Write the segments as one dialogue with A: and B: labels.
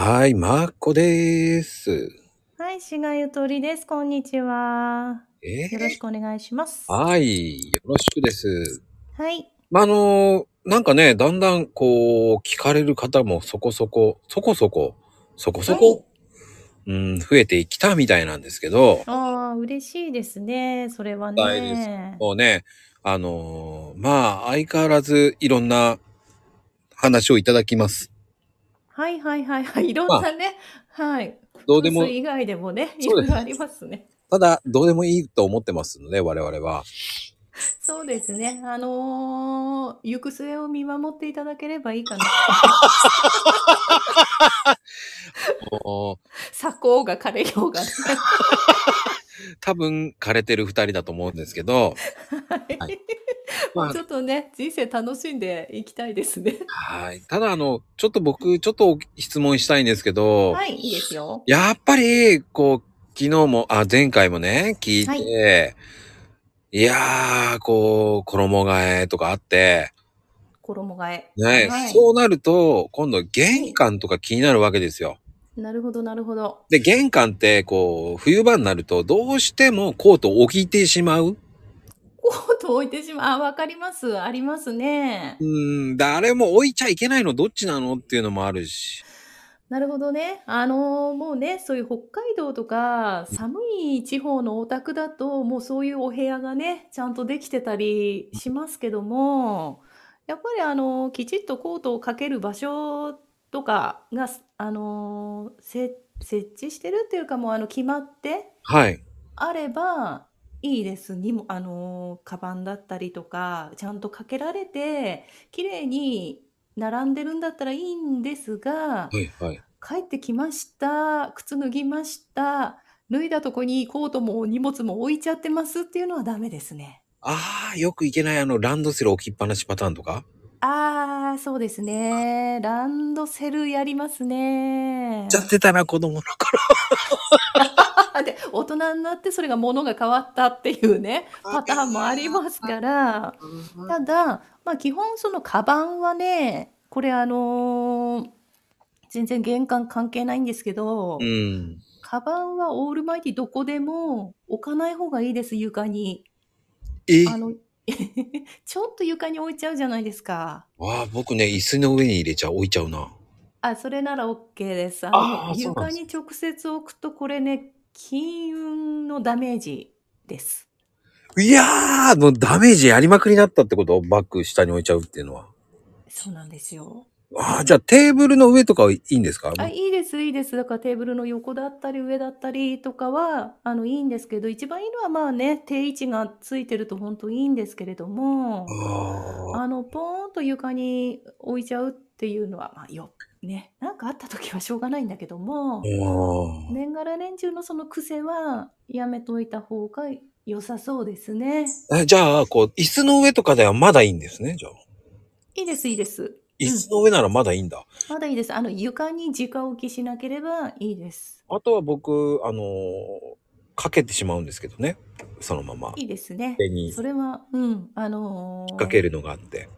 A: はい、マーコです。
B: はい、しがゆとりです。こんにちは。
A: え
B: よろしくお願いします。
A: ー、はい、よろしくです。
B: はい。
A: まあ、あのーなんかね、だんだんこう、聞かれる方もそこそこ、そこそこ、そこそこ、うん、増えてきたみたいなんですけど、
B: ああ、嬉しいですね。それはね。
A: もうね、あのーまあ、相変わらずいろんな話をいただきます。
B: はいはいはいはい。いろんなね。はい。
A: どうでも
B: 以外でもね、いろいろありますね。
A: ただ、どうでもいいと思ってますので、我々は。
B: そうですね。あのー行く末を見守っていただければいいかな。
A: もう
B: 左高が枯れようがね。
A: 多分、枯れてる二人だと思うんですけど、はいまあ
B: ちょっとね、人生楽しんでいきたいですね。
A: はい。ただ、あの、ちょっと僕、ちょっと質問したいんですけど、
B: はい、いいですよ。
A: やっぱり、こう、昨日も、あ、前回もね、聞いて、、
B: はい
A: やー、こう、衣替えとかあって、
B: 衣替え。
A: ね、
B: はい
A: そうなると、今度玄関とか気になるわけですよ。
B: なるほど、なるほど。
A: で、玄関って、こう、冬場になると、どうしてもコートを置いてしまう？
B: コート置いてしまう？あ、わかります。ありますね
A: う。ーん、誰も置いちゃいけないのどっちなの？っていうのもあるし。
B: なるほどね。あのーもうね、そういう北海道とか寒い地方のお宅だと、もうそういうお部屋がね、ちゃんとできてたりしますけども、やっぱりあのーきちっとコートをかける場所とかが、あのーせ設置してるっていうかもうあの決まって
A: はい。
B: あればいいです。にも、あのー、カバンだったりとか、ちゃんとかけられて、綺麗に並んでるんだったらいいんですが、
A: はい、はい。
B: 帰ってきました。靴脱ぎました。脱いだとこにコートも荷物も置いちゃってますっていうのはダメですね。
A: ああ、よくいけないあの、ランドセル置きっぱなしパターンとか？
B: あー、そうですね。ランドセルやりますね
A: やってたな、子供の頃。
B: で、大人になってそれが物が変わったっていうね、パターンもありますから。ただ、まあ、基本そのカバンはね、これあのー全然玄関関係ないんですけど、
A: うん。
B: カバンはオールマイティどこでも置かない方がいいです、床に。
A: え？
B: あの、ちょっと床に置いちゃうじゃないですか。
A: ああ、僕ね、椅子の上に入れちゃう、置いちゃうな。
B: あ、それなら OK です。あの、
A: あーそうなんです
B: 床に直接置くとこれね、金運のダメージです。
A: いやー、もうダメージやりまくりになったってこと？バッグ下に置いちゃうっていうのは。
B: そうなんですよ。
A: ああ、じゃあテーブルの上とかはいいんですか？
B: あ、いいです、いいです。だからテーブルの横だったり上だったりとかは、あの、いいんですけど、一番いいのはまあね、定位置がついてると本当いいんですけれども、
A: あ
B: あの、ポーンと床に置いちゃうっていうのは、まあ、よ、ね、なんかあった時はしょうがないんだけども、
A: ー
B: 年がら年中のその癖はやめといた方が良さそうですね。
A: えじゃあ、こう、椅子の上とかではまだいいんですね、じゃあ。
B: いいです、いいです。
A: 椅子の上ならまだいいんだ。
B: まだいいです。あの、床に直置きしなければいいです。
A: あとは僕、あのーかけてしまうんですけどね。そのまま。
B: いいですね。
A: 手に
B: それは、うん、あのー
A: かけるのがあって。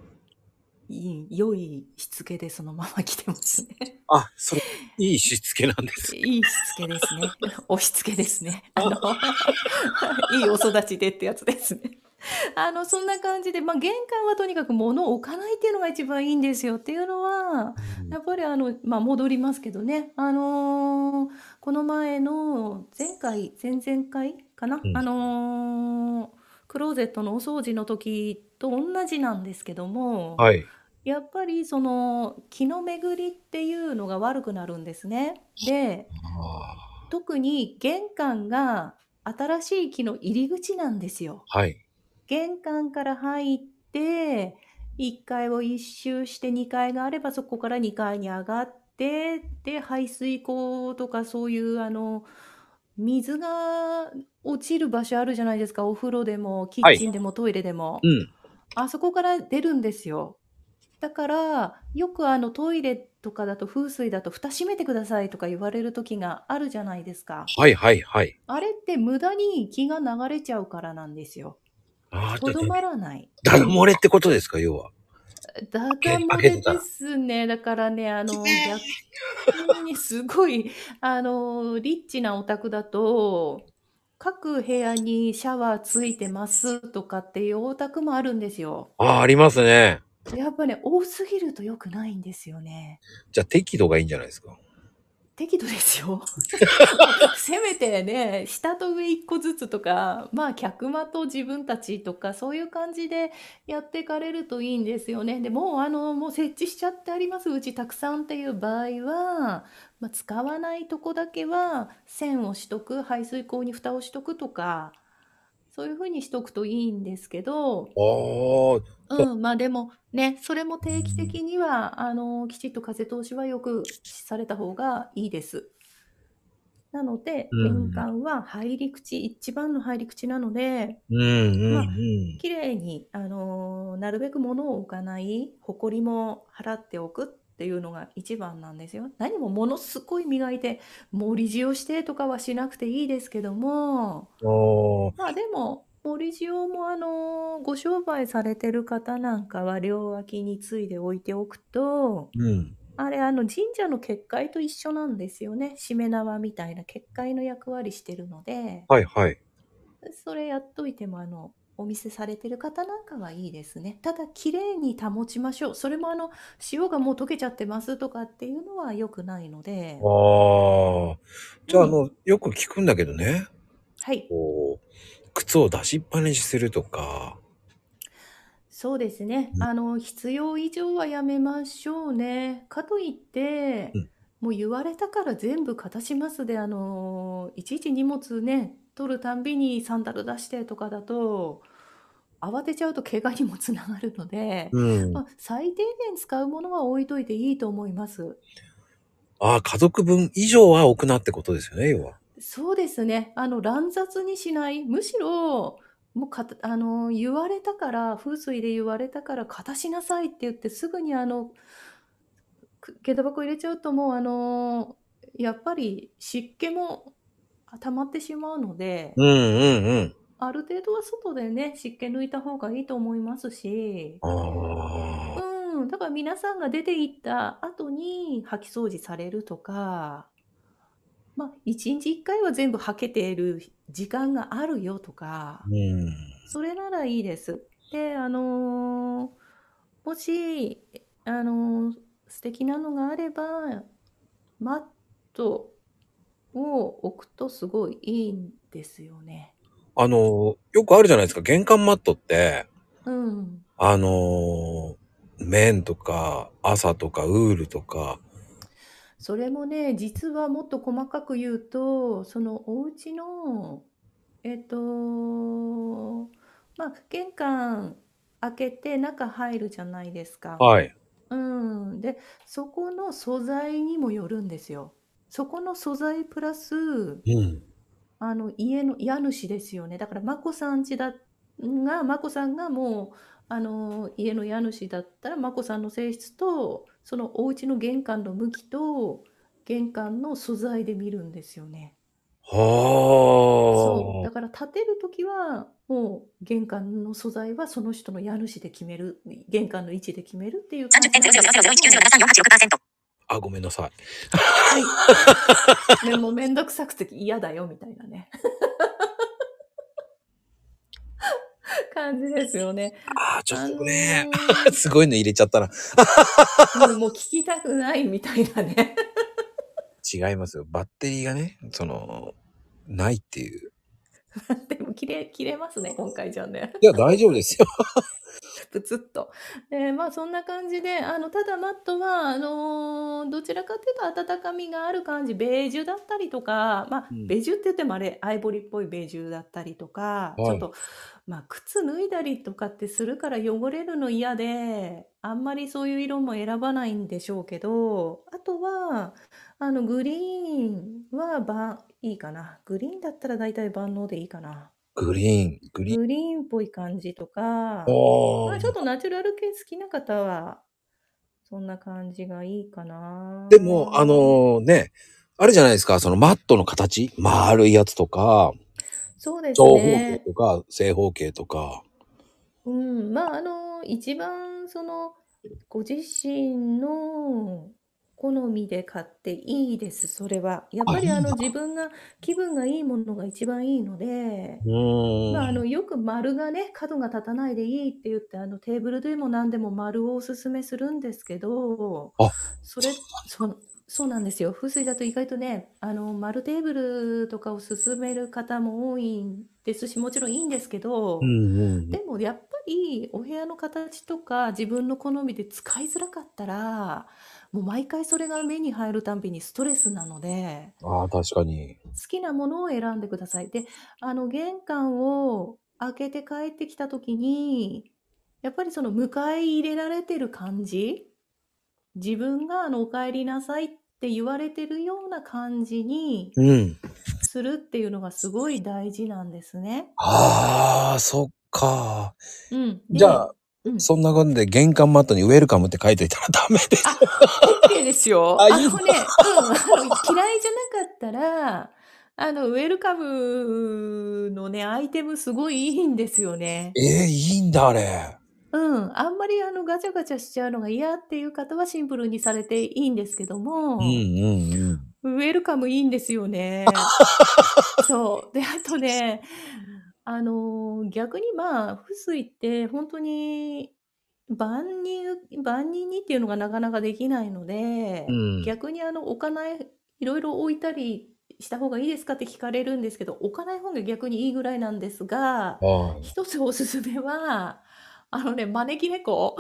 B: いい良いしつけでそのまま来てますね。
A: あ、それ、いいしつけなんです。
B: いいしつけですね。おしつけですね。あの、いいお育ちでってやつですね。あの、そんな感じで、まあ、玄関はとにかく物を置かないっていうのが一番いいんですよっていうのは、やっぱりあの、まあ、戻りますけどね。あのーこの前の前回、前々回かな、
A: うん
B: あのークローゼットのお掃除の時と同じなんですけども、
A: はい。
B: やっぱりその気の巡りっていうのが悪くなるんですね。で、
A: あ
B: 特に玄関が新しい木の入り口なんですよ。
A: ーはい。
B: 玄関から入って、1階を一周して2階があればそこから2階に上がって、で、排水溝とかそういうあの、水が落ちる場所あるじゃないですか。お風呂でも、キッチンでも、トイレでも。
A: うん。
B: あそこから出るんですよ。だから、よくあのトイレとかだと風水だと蓋閉めてくださいとか言われる時があるじゃないですか。
A: はいはいはい。
B: あれって無駄に気が流れちゃうからなんですよ。とどまらない。
A: ダダ漏れってことですか、要は。
B: だだ漏れですね。だからね、あの、逆にすごい、あの、リッチなお宅だと、各部屋にシャワーついてますとかっていうお宅もあるんですよ。
A: ああ、ありますね。
B: やっぱね、多すぎると良くないんですよね。
A: じゃあ適度がいいんじゃないですか？
B: 適度ですよ。せめてね、下と上一個ずつとか、まあ客間と自分たちとか、そういう感じでやっていかれるといいんですよね。でもうあの、もう設置しちゃってあります。うちたくさんっていう場合は、まあ、使わないとこだけは線をしとく、排水口に蓋をしとくとか、そういうふうにしとくといいんですけど、
A: ああ、
B: うん、まあでもね、それも定期的には、あの、きちっと風通しはよくされた方がいいです。なので、
A: うん
B: 玄関は入り口、一番の入り口なので、
A: うんうん
B: まあ
A: うん。
B: 綺麗に、あの、なるべく物を置かない、埃も払っておくっていうのが一番なんですよ。何もものすごい磨いて、盛り塩してとかはしなくていいですけども、
A: あ
B: まあでも、森塩もあの、ご商売されてる方なんかは両脇についで置いておくと、
A: ーうん。
B: あれあの神社の結界と一緒なんですよね。しめ縄みたいな結界の役割してるので、
A: はいはい。
B: それやっといてもあの、お店されてる方なんかはいいですね。ただ、綺麗に保ちましょう。それもあの、塩がもう溶けちゃってますとかっていうのは良くないので、
A: ああ。じゃあ、あ
B: うん
A: の、よく聞くんだけどね。
B: はい。
A: こう、靴を出しっぱなしするとか。
B: そうですね。
A: うん
B: あの、必要以上はやめましょうね。かといって、
A: うん
B: もう言われたから全部片しますで、あの、いちいち荷物ね、取るたんびにサンダル出してとかだと、慌てちゃうと怪我にもつながるので、
A: うん。
B: まあ、最低限使うものは置いといていいと思います。
A: ああ、家族分以上は置くなってことですよね、要は。
B: そうですね。あの、乱雑にしない。むしろ、もうかた、あの、言われたから、風水で言われたから、片しなさいって言って、すぐにあの、く下駄箱入れちゃうともう、あの、やっぱり湿気も溜まってしまうので、
A: うんうんうん。
B: ある程度は外でね、湿気抜いた方がいいと思いますし、
A: ああ。
B: うん、だから皆さんが出て行った後に掃き掃除されるとか、まあ、一日一回は全部はけている時間があるよとか、
A: うん。
B: それならいいです。で、あのーもし、あのー素敵なのがあれば、マットを置くとすごいいいんですよね。
A: あの、よくあるじゃないですか。玄関マットって、
B: うん。
A: あの、綿とか、朝とか、ウールとか、
B: それもね、実はもっと細かく言うと、そのお家の、えっと、まあ、玄関開けて中入るじゃないですか。
A: はい。
B: うん。で、そこの素材にもよるんですよ。そこの素材プラス、
A: うん。
B: あの、家の家主ですよね。だから、まこさん家だが、まこさんがもう、あの、家の家主だったら、まこさんの性質と、そのお家の玄関の向きと、玄関の素材で見るんですよね。そう。
A: は
B: だから、建てるときは、もう、玄関の素材はその人の家主で決める、玄関の位置で決めるっていう感じ。
A: あ、ごめんなさい。
B: はい。でも、めんどくさくて嫌だよ、みたいなね。感じですよね。
A: ああ、ちょっとね、
B: あの
A: すごいの入れちゃったな。
B: ーもう聞きたくないみたいなね。
A: 違いますよ。バッテリーがね、その、ないっていう。
B: で も、切れ、切れますね、今回じゃね。
A: いや、大丈夫ですよ。
B: プツッと。で、まあ、そんな感じで、あの、ただマットは、あのーどちらかというと温かみがある感じ、ベージュだったりとか、まあ
A: うん、
B: ベージュって言ってもあれ、アイボリーっぽいベージュだったりとか、
A: はい
B: ちょっと、まあ、靴脱いだりとかってするから汚れるの嫌で、あんまりそういう色も選ばないんでしょうけど、あとは、あの、グリーンはば、いいかな。グリーンだったら大体万能でいいかな。
A: グリーン、グリーン。
B: グリーンっぽい感じとか、
A: お
B: まあ、ちょっとナチュラル系好きな方は、そんな感じがいいかな。
A: でも、あ、のね、あるじゃないですか、そのマットの形、丸いやつとか、
B: そうです
A: 長方形
B: ね。
A: とか、正方形とか。
B: うん、まあ、あの、一番、その、ご自身の、好みで買っていいです、それは。やっ
A: あ、
B: ぱりあの。自分が気分がいいものが一番いいので、
A: う
B: まあ、あ
A: ーん。
B: のよく丸がね角が立たないでいいって言ってあのテーブルでも何でも丸をおすすめするんですけど
A: あ、
B: それそうそうなんですよ風水だと意外とねあの丸テーブルとかを勧める方も多いんですしもちろんいいんですけ
A: う
B: ど
A: んうん。
B: でもやっぱりお部屋の形とか自分の好みで使いづらかったらもう毎回それが目に入るたんびにストレスなので。
A: ああ、確かに。
B: 好きなものを選んでください。で、あの、玄関を開けて帰ってきた時に、やっぱりその迎え入れられてる感じ、自分があの、お帰りなさいって言われてるような感じに
A: うん。
B: するっていうのがすごい大事なんですね。
A: ああ、そっか。
B: うん。
A: じゃ
B: で、
A: あ、
B: うん。
A: そんなことで玄関マットにウェルカムって書いていたらダメです。
B: あ、OK ですよ。
A: あ。
B: の？ね、うん、あの、嫌いじゃなかったら、あの、ウェルカムのね、アイテムすごいいいんですよね。
A: ええいいんだ、あれ。
B: うん。あんまりあの、ガチャガチャしちゃうのが嫌っていう方はシンプルにされていいんですけど
A: うん
B: も、
A: うんうん。
B: ウェルカムいいんですよね。そう。で、あとね、あの、逆にまあ、風水って本当に万人、万人にっていうのがなかなかできないの
A: う
B: で、
A: ん。
B: 逆にあの、置かない、いろいろ置いたりした方がいいですかって聞かれるんですけど、置かない方が逆にいいぐらいなんですが、
A: はい。
B: 一つおすすめは、あのね、招き猫。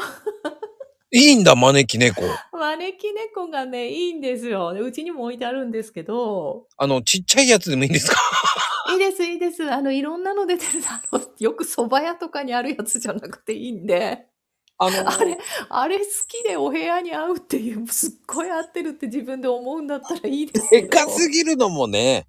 A: いいんだ、招き猫。
B: 招き猫がね、いいんですよ。でうちにも置いてあるんですけど、
A: あの、ちっちゃいやつでもいいんですか？
B: いいです、いいです。あの、いろんなの出てる、あの、よく蕎麦屋とかにあるやつじゃなくていいんで、
A: あ
B: あれ
A: の、、
B: あれ好きでお部屋に合うっていう、すっごい合ってるって自分で思うんだったらいいですけ
A: でかす
B: ど、
A: ぎるのもね。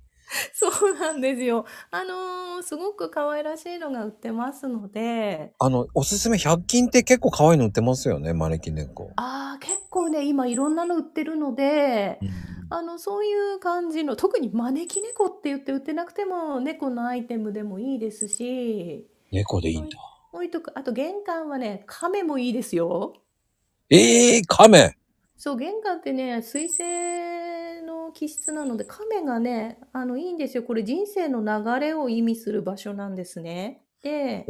B: そうなんですよ。あのーすごく可愛らしいのが売ってますので、
A: あの、おすすめ100均って結構可愛いの売ってますよね、招き猫。
B: ああ、結構ね、今いろんなの売ってるので、
A: うん
B: あの、そういう感じの、特に招き猫って言って売ってなくても、猫のアイテムでもいいですし、
A: 猫でいいんだ。
B: 置いとく。あと玄関はね、亀もいいですよ。
A: ええー、亀？
B: そう、玄関ってね、水星の気質なので、亀がね、あの、いいんですよ。これ人生の流れを意味する場所なんですね。で、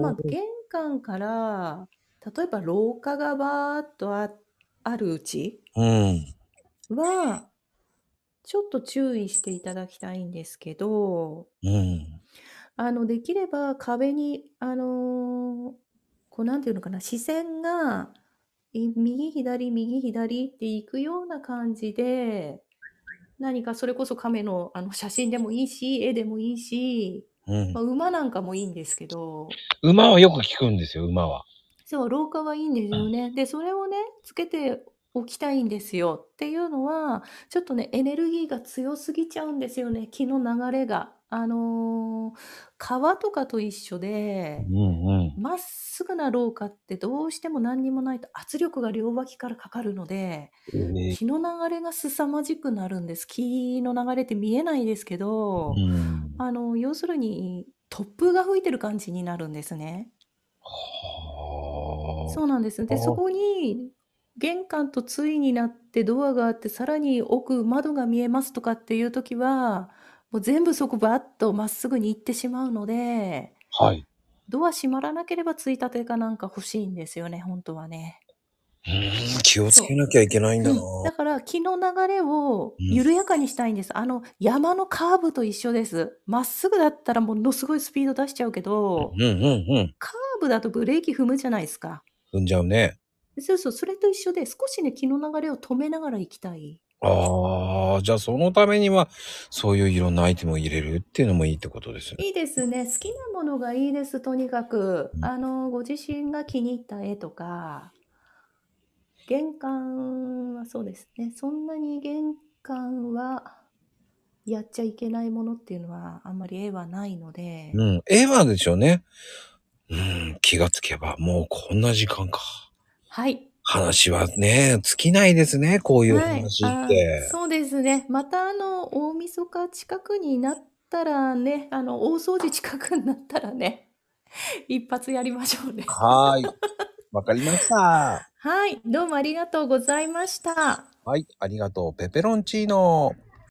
B: まあ。玄関から、例えば廊下がバーっとあ、あるうち
A: うん。
B: は、ちょっと注意していただきたいんですけど、
A: うん。
B: あの、できれば壁に、あのーこう、なんていうのかな、視線が、い右左右左っていくような感じで、何かそれこそ亀の、あの写真でもいいし、絵でもいいし、
A: うん
B: まあ、。馬なんかもいいんですけど、
A: 馬はよく聞くんですよ、馬は。
B: そう、廊下はいいんですよね。で、それをね、つけておきたいんですよ。っていうのは、ちょっとね、エネルギーが強すぎちゃうんですよね、気の流れが。あのー川とかと一緒で、
A: うんうん。
B: まっすぐな廊下ってどうしても何にもないと圧力が両脇からかかるので、
A: えー
B: 気の流れが凄まじくなるんです。気の流れって見えないですけど、
A: うん。
B: あの、要するに突風が吹いてる感じになるんですね。
A: は
B: そうなんです。で、
A: あ
B: そこに玄関と対になってドアがあって、さらに奥窓が見えますとかっていう時は、もう全部そこバッとまっすぐに行ってしまうので、
A: あ。はい。
B: ドア閉まらなければついたてかなんか欲しいんですよね、本当はね。
A: うーん、気をつけなきゃいけないんだな。
B: うん、だから気の流れを緩やかにしたいんです。あの山のカーブと一緒です。まっすぐだったらものすごいスピード出しちゃうけど、
A: うんうんうん。
B: カーブだとブレーキ踏むじゃないですか。
A: 踏んじゃうね。
B: そうそう、それと一緒で少しね、気の流れを止めながら行きたい。
A: ああ、じゃあそのためには、そういういろんなアイテムを入れるっていうのもいいってことですね。
B: いいですね。好きなものがいいです、とにかく
A: う。ん
B: あの、ご自身が気に入った絵とか、玄関はそうですね。そんなに玄関はやっちゃいけないものっていうのはあんまり絵はないので、
A: うん。絵はでしょうね。うん、気がつけば、もうこんな時間か。
B: はい。
A: 話はね、尽きないですね、こういう
B: はい
A: 話
B: あ
A: って。
B: そうですね。またあの、大晦日近くになったらね、あの、大掃除近くになったらね、一発やりましょうね。
A: はーい。わかりました。
B: はい。どうもありがとうございました。
A: はい、ありがとう。ペペロンチーノ。